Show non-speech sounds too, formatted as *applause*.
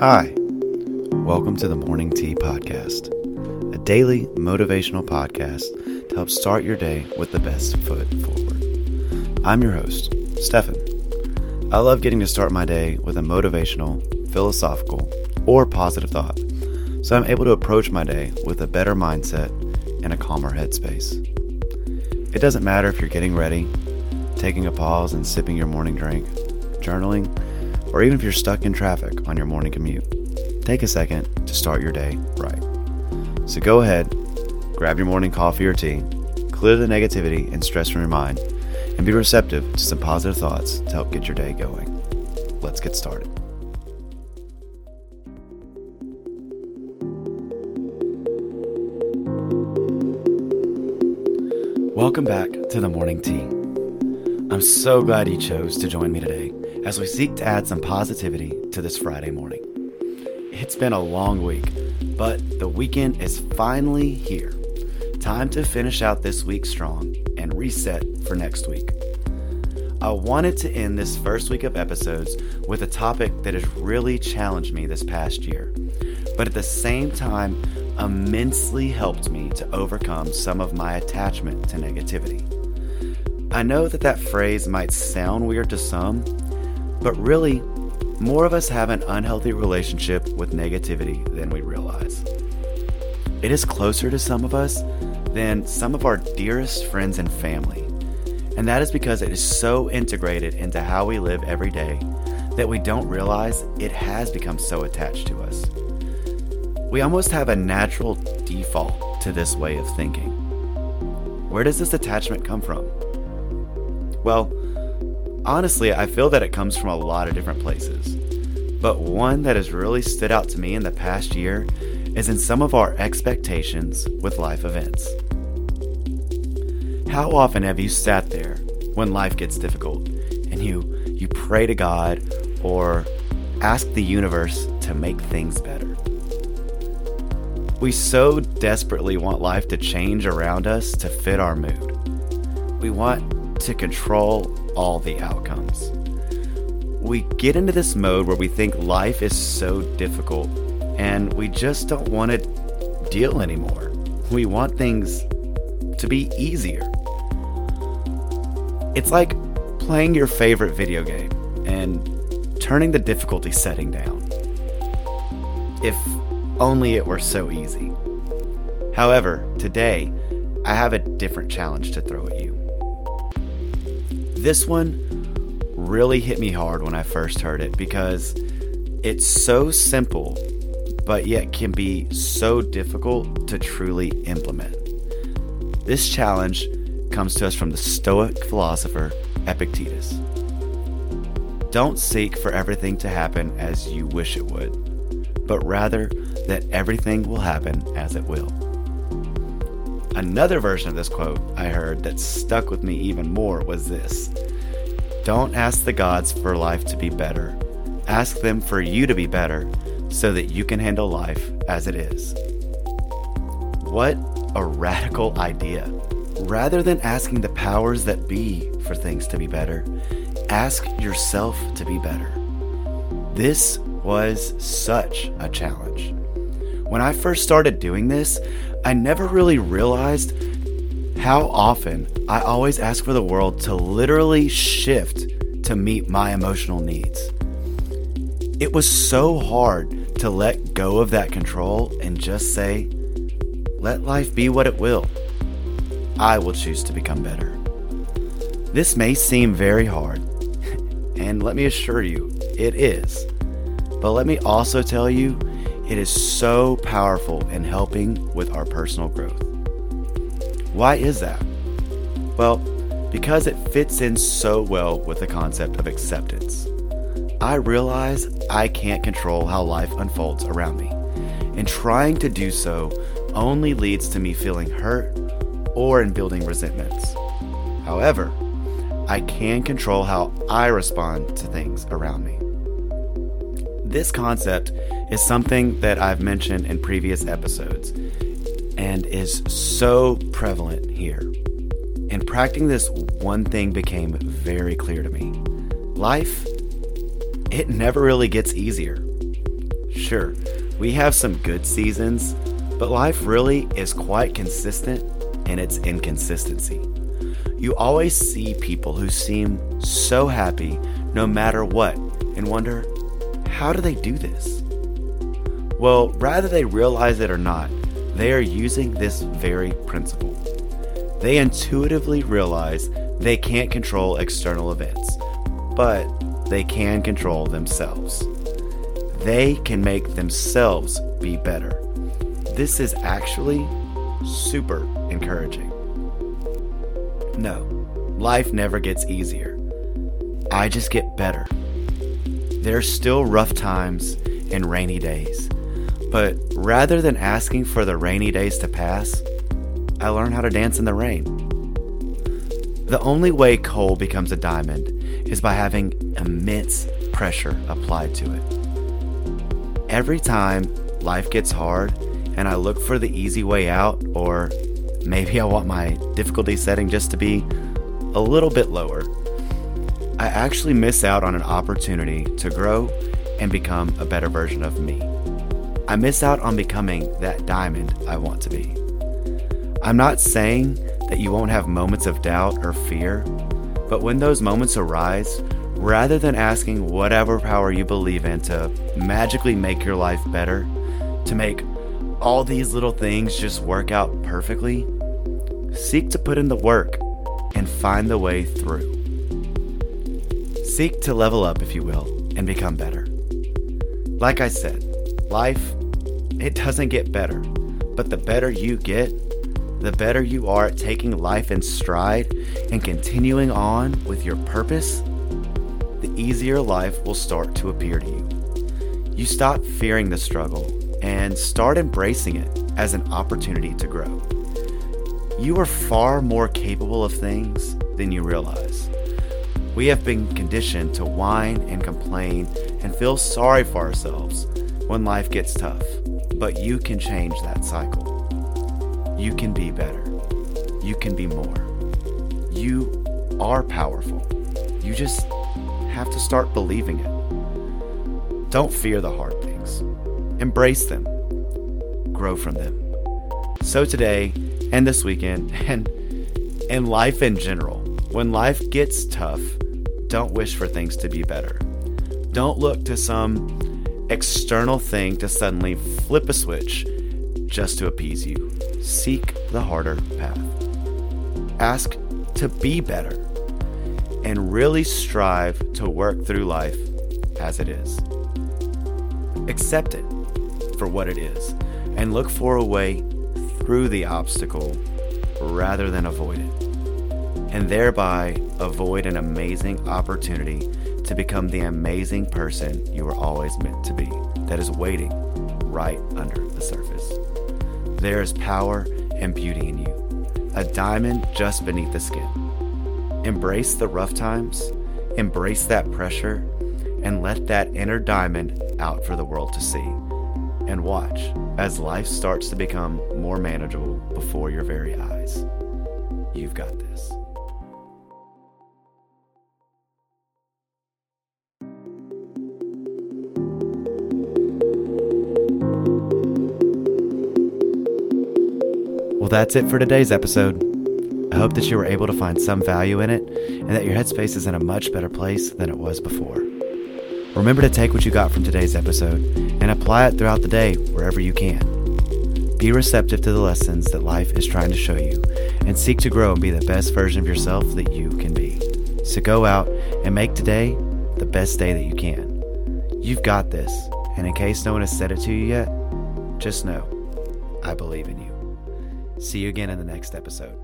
Hi, welcome to the Morning Tea Podcast, a daily motivational podcast to help start your day with the best foot forward. I'm your host, Stefan. I love getting to start my day with a motivational, philosophical, or positive thought, so I'm able to approach my day with a better mindset and a calmer headspace. It doesn't matter if you're getting ready, taking a pause and sipping your morning drink, journaling, or even if you're stuck in traffic on your morning commute. Take a second to start your day right. So go ahead, grab your morning coffee or tea, clear the negativity and stress from your mind, and be receptive to some positive thoughts to help get your day going. Let's get started. Welcome back to the Morning Tea. I'm so glad you chose to join me today as we seek to add some positivity to this Friday morning. It's been a long week, but the weekend is finally here. Time to finish out this week strong and reset for next week. I wanted to end this first week of episodes with a topic that has really challenged me this past year, but at the same time, immensely helped me to overcome some of my attachment to negativity. I know that that phrase might sound weird to some, but really, more of us have an unhealthy relationship with negativity than we realize. It is closer to some of us than some of our dearest friends and family. And that is because it is so integrated into how we live every day that we don't realize it has become so attached to us. We almost have a natural default to this way of thinking. Where does this attachment come from? Well, Honestly, I feel that it comes from a lot of different places. But one that has really stood out to me in the past year is in some of our expectations with life events. How often have you sat there when life gets difficult and you you pray to God or ask the universe to make things better? We so desperately want life to change around us to fit our mood. We want to control all the outcomes. We get into this mode where we think life is so difficult and we just don't want to deal anymore. We want things to be easier. It's like playing your favorite video game and turning the difficulty setting down. If only it were so easy. However, today, I have a different challenge to throw at you. This one really hit me hard when I first heard it because it's so simple, but yet can be so difficult to truly implement. This challenge comes to us from the Stoic philosopher Epictetus. Don't seek for everything to happen as you wish it would, but rather that everything will happen as it will. Another version of this quote I heard that stuck with me even more was this Don't ask the gods for life to be better, ask them for you to be better so that you can handle life as it is. What a radical idea. Rather than asking the powers that be for things to be better, ask yourself to be better. This was such a challenge. When I first started doing this, I never really realized how often I always ask for the world to literally shift to meet my emotional needs. It was so hard to let go of that control and just say, let life be what it will. I will choose to become better. This may seem very hard, *laughs* and let me assure you, it is. But let me also tell you, it is so powerful in helping with our personal growth. Why is that? Well, because it fits in so well with the concept of acceptance. I realize I can't control how life unfolds around me, and trying to do so only leads to me feeling hurt or in building resentments. However, I can control how I respond to things around me. This concept is something that I've mentioned in previous episodes and is so prevalent here. In practicing this, one thing became very clear to me life, it never really gets easier. Sure, we have some good seasons, but life really is quite consistent in its inconsistency. You always see people who seem so happy no matter what and wonder, how do they do this? Well, rather they realize it or not, they are using this very principle. They intuitively realize they can't control external events, but they can control themselves. They can make themselves be better. This is actually super encouraging. No, life never gets easier. I just get better. There's still rough times and rainy days, but rather than asking for the rainy days to pass, I learn how to dance in the rain. The only way coal becomes a diamond is by having immense pressure applied to it. Every time life gets hard and I look for the easy way out, or maybe I want my difficulty setting just to be a little bit lower, I actually miss out on an opportunity to grow and become a better version of me. I miss out on becoming that diamond I want to be. I'm not saying that you won't have moments of doubt or fear, but when those moments arise, rather than asking whatever power you believe in to magically make your life better, to make all these little things just work out perfectly, seek to put in the work and find the way through. Seek to level up, if you will, and become better. Like I said, life, it doesn't get better, but the better you get, the better you are at taking life in stride and continuing on with your purpose, the easier life will start to appear to you. You stop fearing the struggle and start embracing it as an opportunity to grow. You are far more capable of things than you realize. We have been conditioned to whine and complain and feel sorry for ourselves when life gets tough, but you can change that cycle. You can be better. You can be more. You are powerful. You just have to start believing it. Don't fear the hard things, embrace them, grow from them. So, today and this weekend, *laughs* and in life in general, when life gets tough, don't wish for things to be better. Don't look to some external thing to suddenly flip a switch just to appease you. Seek the harder path. Ask to be better and really strive to work through life as it is. Accept it for what it is and look for a way through the obstacle rather than avoid it, and thereby avoid an amazing opportunity to become the amazing person you were always meant to be, that is waiting right under the surface. There is power and beauty in you, a diamond just beneath the skin. Embrace the rough times, embrace that pressure, and let that inner diamond out for the world to see. And watch as life starts to become more manageable before your very eyes. You've got this. That's it for today's episode. I hope that you were able to find some value in it and that your headspace is in a much better place than it was before. Remember to take what you got from today's episode and apply it throughout the day wherever you can. Be receptive to the lessons that life is trying to show you and seek to grow and be the best version of yourself that you can be. So go out and make today the best day that you can. You've got this, and in case no one has said it to you yet, just know I believe in you. See you again in the next episode.